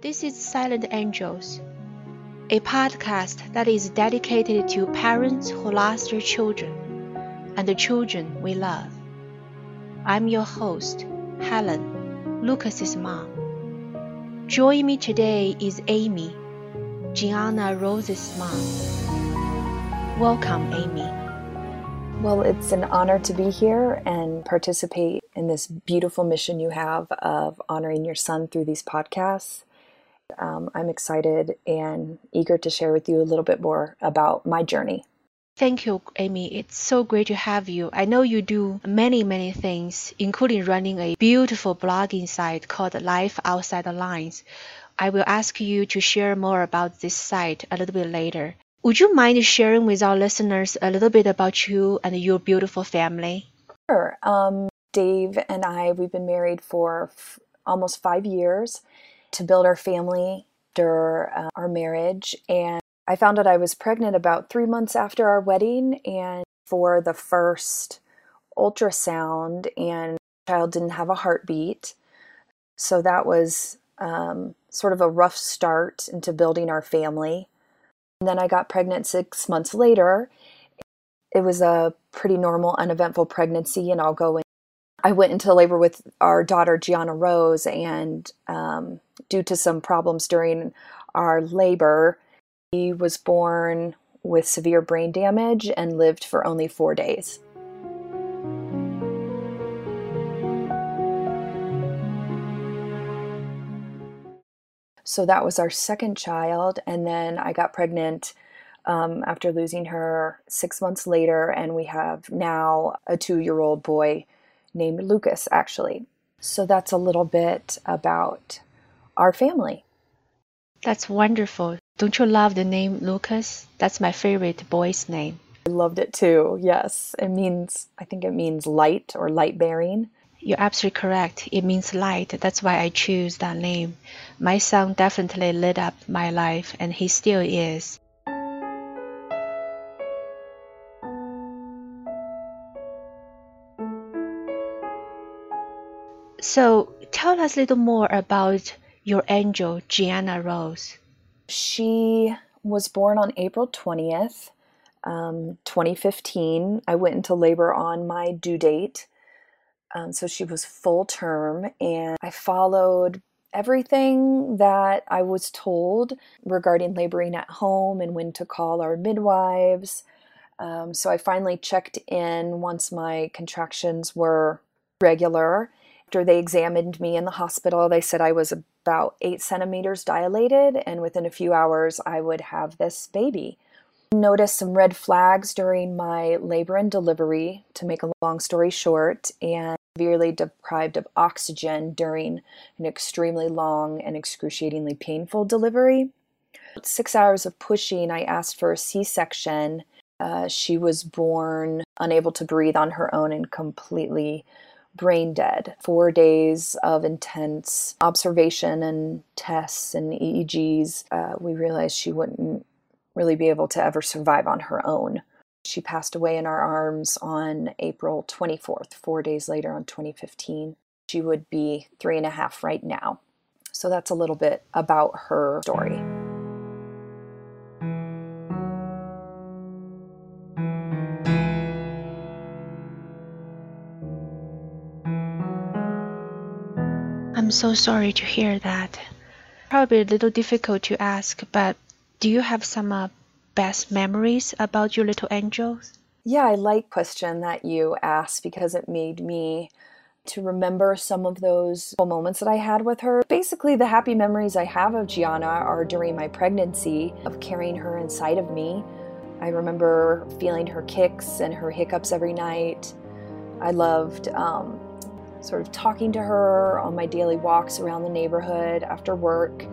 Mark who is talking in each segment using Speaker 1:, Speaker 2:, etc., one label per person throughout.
Speaker 1: This is Silent Angels, a podcast that is dedicated to parents who lost their children and the children we love. I'm your host, Helen, Lucas's mom. Joining me today is Amy, Gianna Rose's mom. Welcome, Amy.
Speaker 2: Well, it's an honor to be here and participate in this beautiful mission you have of honoring your son through these podcasts. Um, I'm excited and eager to share with you a little bit more about my journey.
Speaker 1: Thank you, Amy. It's so great to have you. I know you do many, many things, including running a beautiful blogging site called Life Outside the Lines. I will ask you to share more about this site a little bit later. Would you mind sharing with our listeners a little bit about you and your beautiful family?
Speaker 2: Sure. Um, Dave and I, we've been married for f- almost five years to build our family after uh, our marriage. And I found out I was pregnant about three months after our wedding. And for the first ultrasound, and child didn't have a heartbeat. So that was um, sort of a rough start into building our family. And then I got pregnant six months later. It was a pretty normal, uneventful pregnancy, and I'll go in. I went into labor with our daughter Gianna Rose, and um, due to some problems during our labor, he was born with severe brain damage and lived for only four days. So that was our second child, and then I got pregnant um, after losing her six months later, and we have now a two year old boy named Lucas, actually. So that's a little bit about our family.
Speaker 1: That's wonderful. Don't you love the name Lucas? That's my favorite boy's name.
Speaker 2: I loved it too. Yes. It means, I think it means light or light bearing.
Speaker 1: You're absolutely correct. It means light. That's why I choose that name. My son definitely lit up my life, and he still is. So, tell us a little more about your angel, Gianna Rose.
Speaker 2: She was born on April 20th, um, 2015. I went into labor on my due date. Um, so she was full term, and I followed everything that I was told regarding laboring at home and when to call our midwives. Um, so I finally checked in once my contractions were regular after they examined me in the hospital, they said I was about eight centimeters dilated, and within a few hours, I would have this baby. Noticed some red flags during my labor and delivery, to make a long story short, and severely deprived of oxygen during an extremely long and excruciatingly painful delivery. Six hours of pushing, I asked for a C section. Uh, she was born unable to breathe on her own and completely brain dead. Four days of intense observation and tests and EEGs. Uh, we realized she wouldn't really be able to ever survive on her own. She passed away in our arms on April 24th, four days later on 2015. She would be three and a half right now. So that's a little bit about her story.
Speaker 1: I'm so sorry to hear that. Probably a little difficult to ask, but do you have some uh, best memories about your little angels?
Speaker 2: Yeah, I like question that you asked because it made me to remember some of those moments that I had with her. Basically, the happy memories I have of Gianna are during my pregnancy, of carrying her inside of me. I remember feeling her kicks and her hiccups every night. I loved um, sort of talking to her on my daily walks around the neighborhood after work.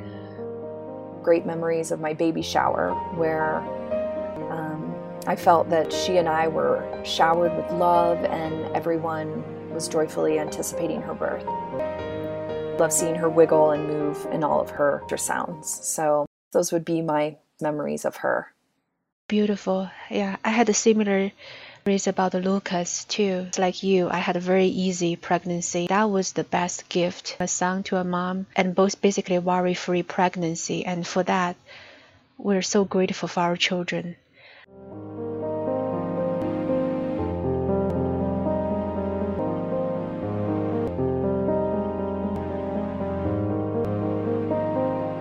Speaker 2: Great memories of my baby shower where um, I felt that she and I were showered with love and everyone was joyfully anticipating her birth. Love seeing her wiggle and move in all of her sounds. So those would be my memories of her.
Speaker 1: Beautiful. Yeah, I had a similar It's about Lucas too. Like you, I had a very easy pregnancy. That was the best gift, a son to a mom, and both basically worry-free pregnancy. And for that, we're so grateful for our children.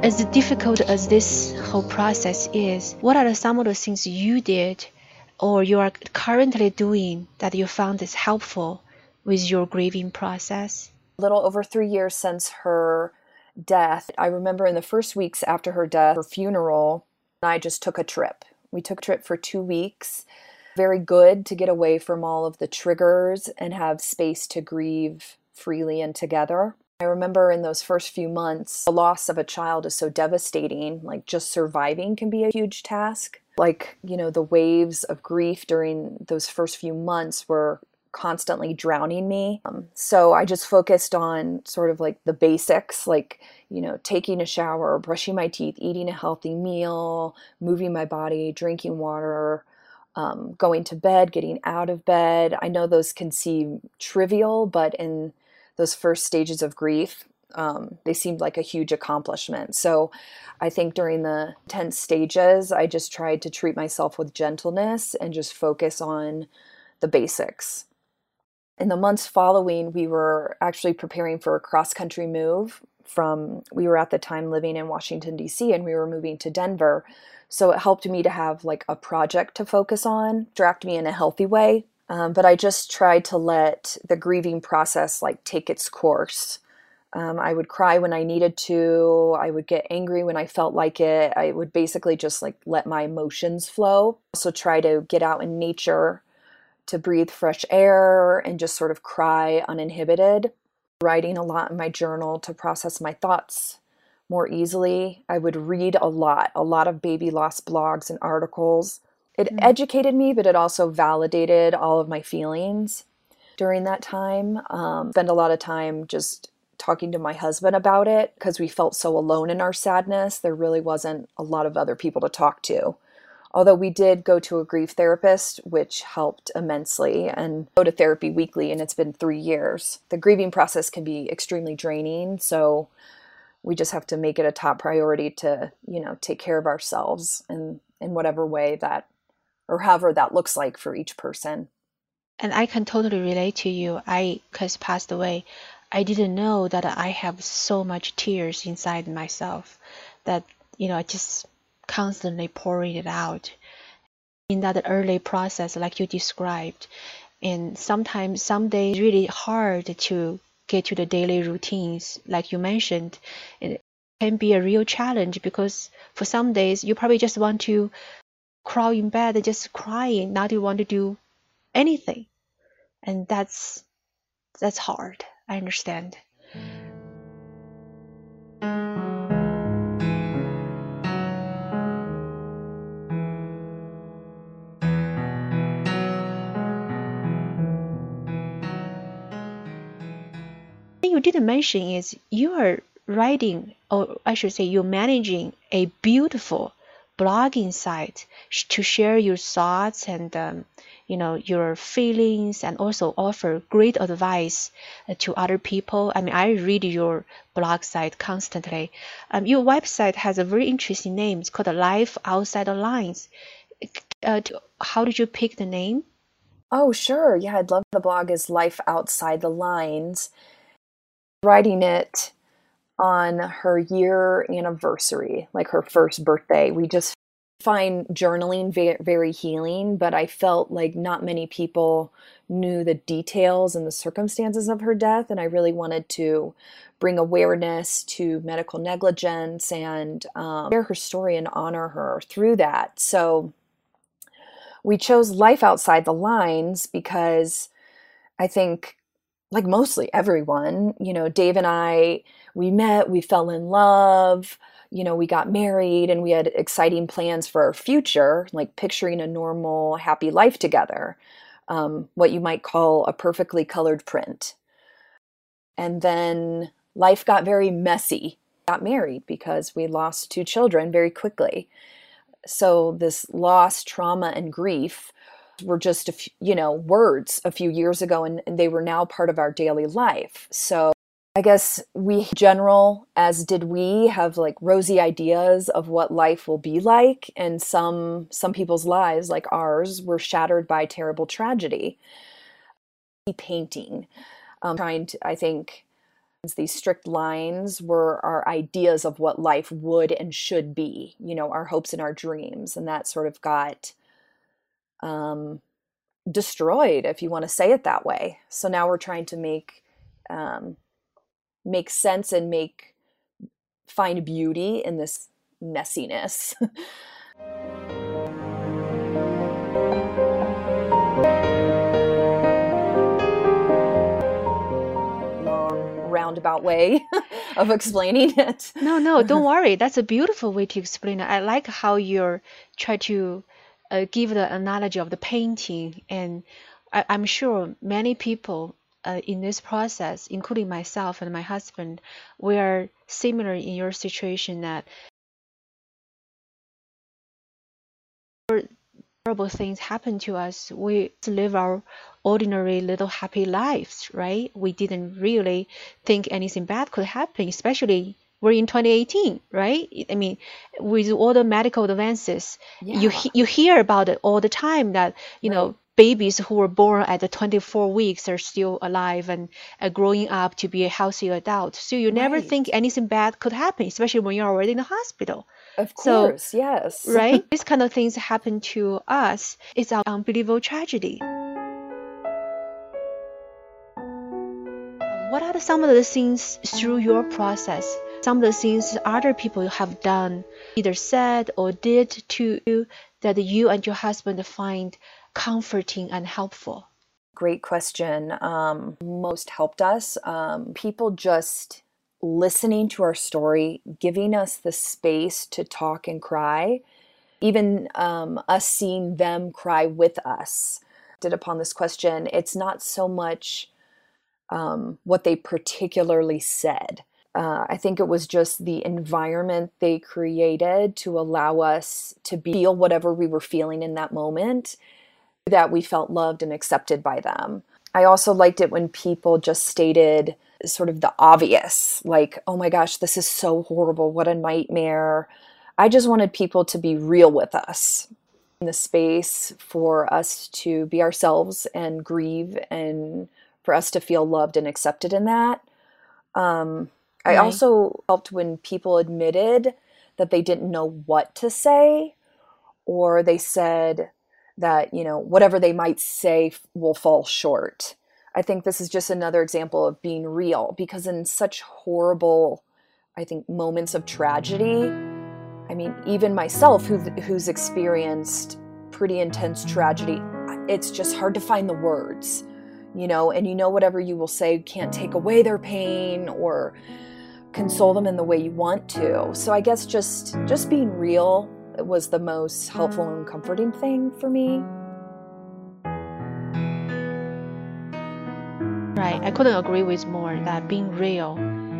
Speaker 1: As difficult as this whole process is, what are some of the things you did or you are currently doing that you found is helpful with your grieving process?
Speaker 2: A little over three years since her death, I remember in the first weeks after her death, her funeral, I just took a trip. We took a trip for two weeks. Very good to get away from all of the triggers and have space to grieve freely and together. I remember in those first few months, the loss of a child is so devastating. Like just surviving can be a huge task. Like, you know, the waves of grief during those first few months were constantly drowning me. Um, so I just focused on sort of like the basics, like, you know, taking a shower, brushing my teeth, eating a healthy meal, moving my body, drinking water, um, going to bed, getting out of bed. I know those can seem trivial, but in those first stages of grief, um, they seemed like a huge accomplishment. So I think during the tense stages, I just tried to treat myself with gentleness and just focus on the basics. In the months following, we were actually preparing for a cross country move from, we were at the time living in Washington, D.C., and we were moving to Denver. So it helped me to have like a project to focus on, distract me in a healthy way um, but I just tried to let the grieving process like take its course. Um, I would cry when I needed to. I would get angry when I felt like it. I would basically just like let my emotions flow. Also, try to get out in nature to breathe fresh air and just sort of cry uninhibited. Writing a lot in my journal to process my thoughts more easily. I would read a lot, a lot of baby loss blogs and articles it mm. educated me, but it also validated all of my feelings during that time. Um, spend a lot of time just talking to my husband about it because we felt so alone in our sadness. There really wasn't a lot of other people to talk to. Although we did go to a grief therapist, which helped immensely, and go to therapy weekly, and it's been three years. The grieving process can be extremely draining, so we just have to make it a top priority to, you know, take care of ourselves in, in whatever way that or however that looks like for each person.
Speaker 1: And I can totally relate to you. I, cause passed away, I didn't know that I have so much tears inside myself that, you know, I just constantly pouring it out in that early process, like you described. And sometimes, some days, really hard to get to the daily routines, like you mentioned. It can be a real challenge because for some days, you probably just want to crawl in bed and just crying, not to want to do anything. And that's that's hard. I understand. you didn't mention is you are writing, or I should say, you're managing a beautiful blogging site to share your thoughts and um, you know your feelings and also offer great advice uh, to other people. I mean i read your blog site constantly. Um, your website has a very interesting name. It's called life outside the lines. Uh, how did you pick the name?
Speaker 2: Oh sure. Yeah i'd love the blog is life outside the lines. Writing it on her year anniversary, like her first birthday. We just find journaling very, very healing, but I felt like not many people knew the details and the circumstances of her death. And I really wanted to bring awareness to medical negligence and um, share her story and honor her through that. So we chose Life Outside the Lines because I think, like mostly everyone, you know, Dave and I we met, we fell in love, you know, we got married and we had exciting plans for our future, like picturing a normal, happy life together, um, what you might call a perfectly colored print. And then life got very messy. Got married because we lost two children very quickly. So, this loss, trauma, and grief were just a few, you know words a few years ago and, and they were now part of our daily life so i guess we general as did we have like rosy ideas of what life will be like and some some people's lives like ours were shattered by terrible tragedy painting um, trying to i think these strict lines were our ideas of what life would and should be you know our hopes and our dreams and that sort of got um, destroyed, if you want to say it that way. So now we're trying to make um, make sense and make find beauty in this messiness. Long roundabout way of explaining it.
Speaker 1: No, no, don't worry. That's a beautiful way to explain it. I like how you're try to uh, give the analogy of the painting, and I, am sure many people uh, in this process, including myself and my husband, we are similar in your situation that terrible things happen to us. We live our ordinary little happy lives, right? We didn't really think anything bad could happen, especially we're in 2018, right? I mean, with all the medical advances, yeah. you you hear about it all the time that you right. know babies who were born at the 24 weeks are still alive and uh, growing up to be a healthy adult. So you never right. think anything bad could happen, especially when you're already in the hospital.
Speaker 2: Of course, so, yes.
Speaker 1: right? These kind of things happen to us. It's an unbelievable tragedy. What are some of the things through your process some of the things other people have done, either said or did to you that you and your husband find comforting and helpful?
Speaker 2: Great question. Um, most helped us. Um, people just listening to our story, giving us the space to talk and cry, even um, us seeing them cry with us. Did upon this question, it's not so much um, what they particularly said uh, I think it was just the environment they created to allow us to feel whatever we were feeling in that moment, that we felt loved and accepted by them. I also liked it when people just stated sort of the obvious, like, oh my gosh, this is so horrible. What a nightmare. I just wanted people to be real with us in the space for us to be ourselves and grieve and for us to feel loved and accepted in that. Um, I also helped when people admitted that they didn't know what to say, or they said that, you know, whatever they might say will fall short. I think this is just another example of being real because in such horrible, I think, moments of tragedy, I mean, even myself, who, who's experienced pretty intense tragedy, it's just hard to find the words, you know, and you know, whatever you will say can't take away their pain or console them in the way you want to. So I guess just just being real was the most helpful and comforting thing for me.
Speaker 1: Right. I couldn't agree with more that being real.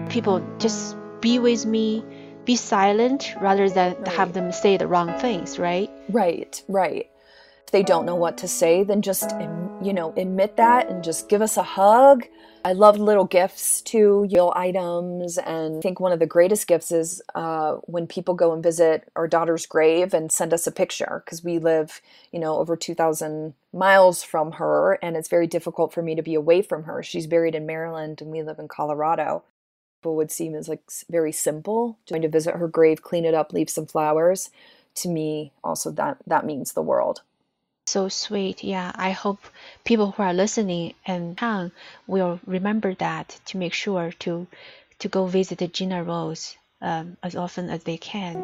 Speaker 1: People just be with me, be silent rather than right. have them say the wrong things, right?
Speaker 2: Right, right. If they don't know what to say, then just you know, admit that and just give us a hug I love little gifts too, little items. And I think one of the greatest gifts is uh, when people go and visit our daughter's grave and send us a picture because we live, you know, over 2,000 miles from her. And it's very difficult for me to be away from her. She's buried in Maryland and we live in Colorado. People would seem as like very simple. Going to visit her grave, clean it up, leave some flowers. To me, also that that means the world.
Speaker 1: So sweet. Yeah, I hope people who are listening and town will remember that to make sure to to go visit Gianna Rose um, as often as they can.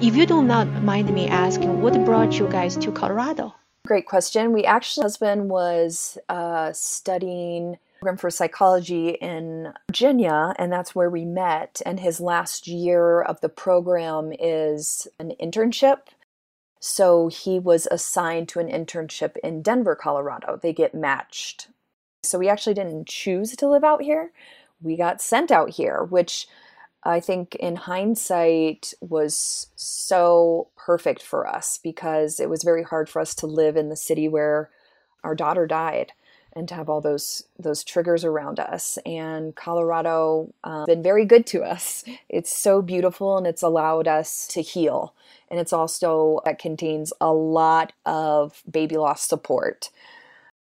Speaker 1: If you do not mind me asking, what brought you guys to Colorado?
Speaker 2: Great question. We actually, husband was uh, studying program for psychology in Virginia, and that's where we met. And his last year of the program is an internship. So he was assigned to an internship in Denver, Colorado. They get matched. So we actually didn't choose to live out here. We got sent out here, which I think in hindsight was so perfect for us because it was very hard for us to live in the city where our daughter died and to have all those those triggers around us. And colorado um, been very good to us. It's so beautiful and it's allowed us to heal. And it's also that contains a lot of baby loss support.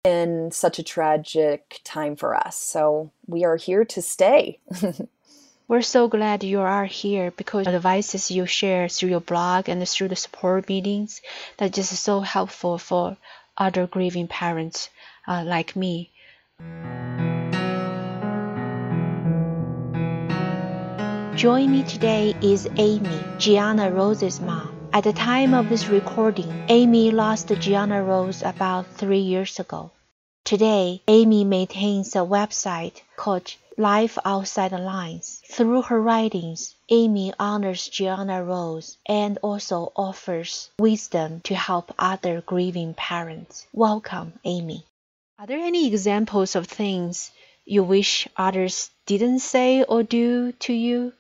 Speaker 2: In such a tragic time for us. So we are here to stay.
Speaker 1: We're so glad you are here because the advices you share through your blog and through the support meetings that just so helpful for other grieving parents uh, like me. Join me today is Amy, Gianna Rose's mom. At the time of this recording, Amy lost Gianna Rose about three years ago. Today, Amy maintains a website called Life Outside the Lines. Through her writings, Amy honors Gianna Rose and also offers wisdom to help other grieving parents. Welcome, Amy. Are there any examples of things you wish others didn't say or do to you?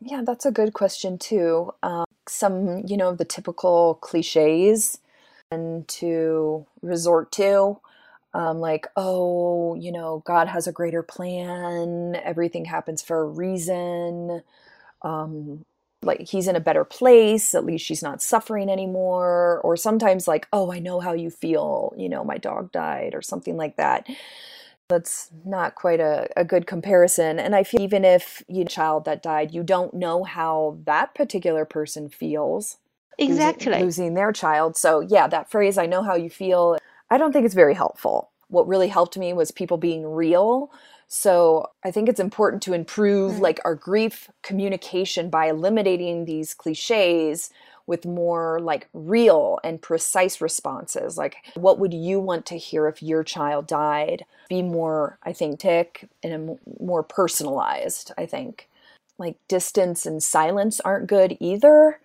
Speaker 2: Yeah, that's a good question too. Um, some, you know, the typical cliches and to resort to um, like, oh, you know, God has a greater plan, everything happens for a reason. Um, like he's in a better place, at least she's not suffering anymore. Or sometimes, like, oh, I know how you feel, you know, my dog died, or something like that. That's not quite a, a good comparison. And I feel even if you child that died, you don't know how that particular person feels.
Speaker 1: Exactly.
Speaker 2: Losing, losing their child. So, yeah, that phrase, I know how you feel, I don't think it's very helpful. What really helped me was people being real. So I think it's important to improve mm. like our grief communication by eliminating these cliches with more like real and precise responses. Like, what would you want to hear if your child died? Be more, I think, tick and more personalized, I think. Like, distance and silence aren't good either.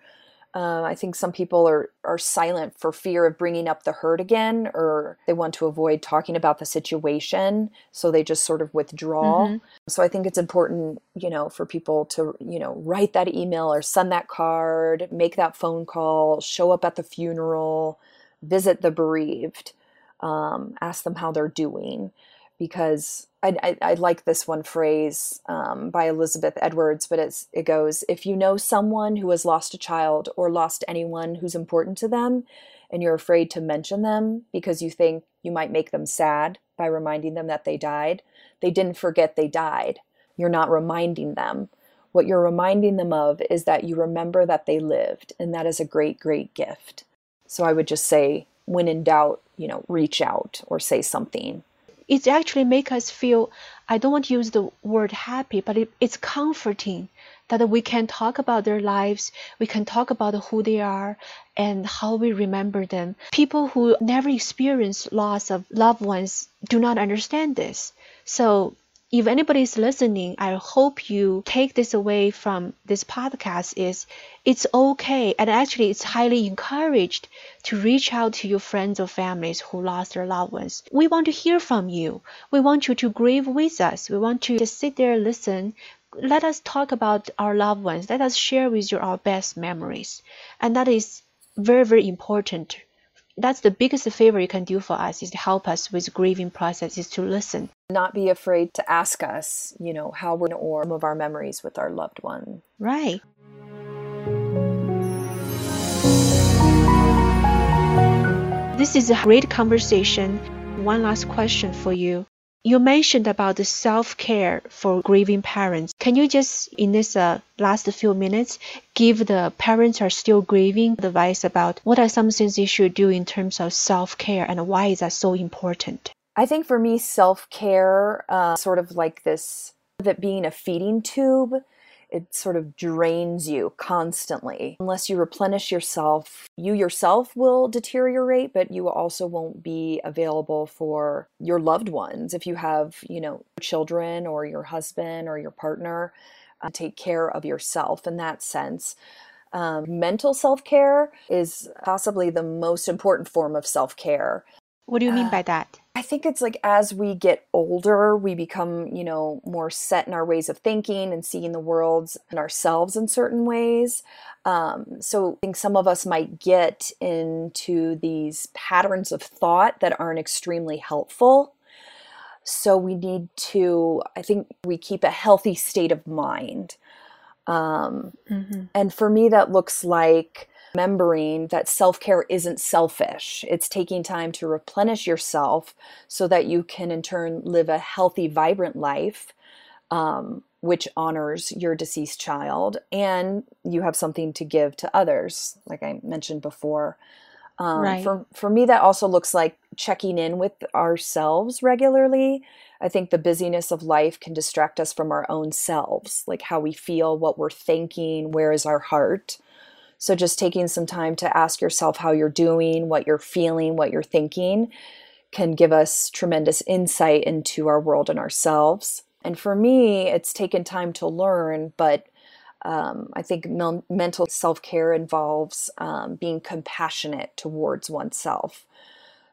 Speaker 2: Uh, I think some people are, are silent for fear of bringing up the hurt again, or they want to avoid talking about the situation, so they just sort of withdraw. Mm-hmm. So I think it's important, you know, for people to, you know, write that email or send that card, make that phone call, show up at the funeral, visit the bereaved, um, ask them how they're doing, because I, I, I, like this one phrase um, by Elizabeth Edwards, but it's, it goes If you know someone who has lost a child or lost anyone who's important to them, and you're afraid to mention them because you think you might make them sad by reminding them that they died, they didn't forget they died. You're not reminding them. What you're reminding them of is that you remember that they lived, and that is a great, great gift. So I would just say, when in doubt, you know, reach out or say something
Speaker 1: it actually make us feel i don't want to use the word happy but it, it's comforting that we can talk about their lives we can talk about who they are and how we remember them. People who never experience loss of loved ones do not understand this. So if anybody is listening, I hope you take this away from this podcast is it's okay and actually it's highly encouraged to reach out to your friends or families who lost their loved ones. We want to hear from you. We want you to grieve with us. We want you to sit there, listen. Let us talk about our loved ones. Let us share with you our best memories. And that is very, very important that's the biggest favor you can do for us is to help us with grieving process is to listen
Speaker 2: not be afraid to ask us you know how we're or some of our memories with our loved one
Speaker 1: right this is a great conversation one last question for you you mentioned about the self-care for grieving parents. Can you just, in this uh, last few minutes, give the parents are still grieving advice about what are some things they should do in terms of self-care and why is that so important?
Speaker 2: I think for me, self-care, uh, sort of like this, that being a feeding tube it sort of drains you constantly. Unless you replenish yourself, you yourself will deteriorate, but you also won't be available for your loved ones. If you have, you know, children or your husband or your partner, uh, take care of yourself in that sense. Um, mental self care is possibly the most important form of self care.
Speaker 1: What do you mean uh, by that?
Speaker 2: I think it's like as we get older, we become, you know, more set in our ways of thinking and seeing the world and ourselves in certain ways. Um, so I think some of us might get into these patterns of thought that aren't extremely helpful. So we need to, I think we keep a healthy state of mind. Um, mm-hmm. And for me, that looks like remembering that self care isn't selfish. It's taking time to replenish yourself so that you can, in turn, live a healthy, vibrant life, um, which honors your deceased child, and you have something to give to others, like I mentioned before. Um, right. For for me, that also looks like checking in with ourselves regularly. I think the busyness of life can distract us from our own selves, like how we feel, what we're thinking, where is our heart. So just taking some time to ask yourself how you're doing, what you're feeling, what you're thinking can give us tremendous insight into our world and ourselves. And for me, it's taken time to learn, but um, I think mel- mental self care involves um, being compassionate towards oneself.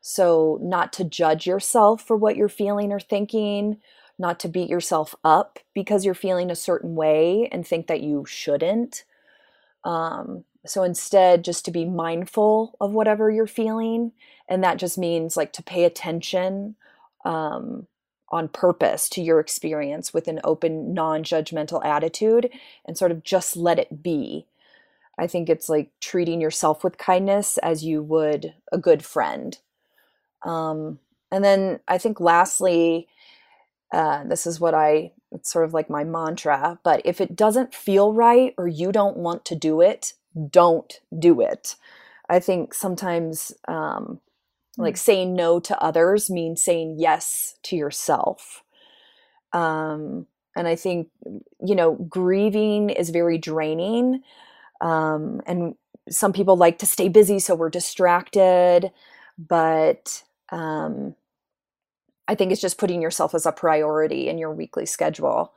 Speaker 2: So, not to judge yourself for what you're feeling or thinking, not to beat yourself up because you're feeling a certain way and think that you shouldn't. Um, so instead, just to be mindful of whatever you're feeling. And that just means like to pay attention um, on purpose to your experience with an open, non judgmental attitude and sort of just let it be. I think it's like treating yourself with kindness as you would a good friend. Um, and then I think lastly, uh, this is what I, it's sort of like my mantra, but if it doesn't feel right or you don't want to do it, don't do it. I think sometimes um, like hmm. saying no to others means saying yes to yourself. Um, and I think, you know, grieving is very draining. Um, and some people like to stay busy, so we're distracted. But um, I think it's just putting yourself as a priority in your weekly schedule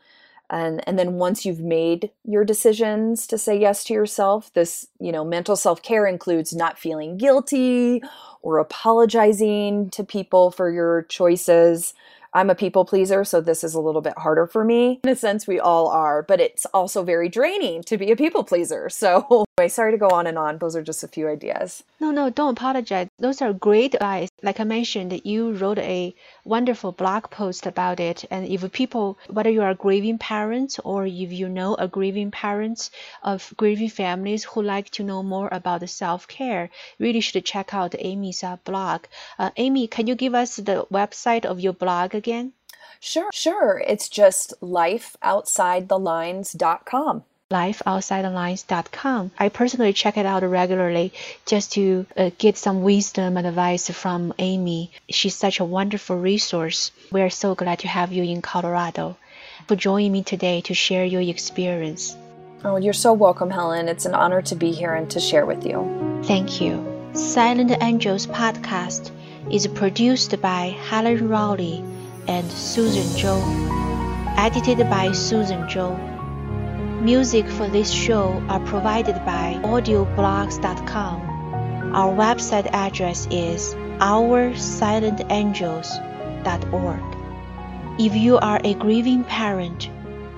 Speaker 2: and and then once you've made your decisions to say yes to yourself this you know mental self-care includes not feeling guilty or apologizing to people for your choices I'm a people pleaser, so this is a little bit harder for me. In a sense, we all are, but it's also very draining to be a people pleaser. So, anyway, sorry to go on and on. Those are just a few ideas.
Speaker 1: No, no, don't apologize. Those are great advice. Like I mentioned, you wrote a wonderful blog post about it. And if people, whether you are grieving parents or if you know a grieving parents of grieving families who like to know more about the self care, really should check out Amy's uh, blog. Uh, Amy, can you give us the website of your blog again?
Speaker 2: Sure, sure. It's just lifeoutsidethelines.com
Speaker 1: lifeoutsidethelines.com. I personally check it out regularly just to uh, get some wisdom and advice from Amy. She's such a wonderful resource. We are so glad to have you in Colorado for joining me today to share your experience.
Speaker 2: Oh, you're so welcome, Helen. It's an honor to be here and to share with you.
Speaker 1: Thank you. Silent Angels podcast is produced by Helen Rowley and Susan Zhou, edited by Susan Zhou. Music for this show are provided by audioblocks.com. Our website address is oursilentangels.org. If you are a grieving parent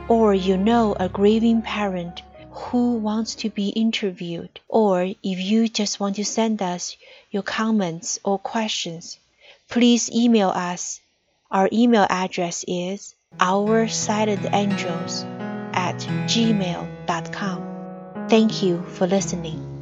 Speaker 1: or you know a grieving parent who wants to be interviewed, or if you just want to send us your comments or questions, please email us our email address is oursilentangels at gmail.com. Thank you for listening.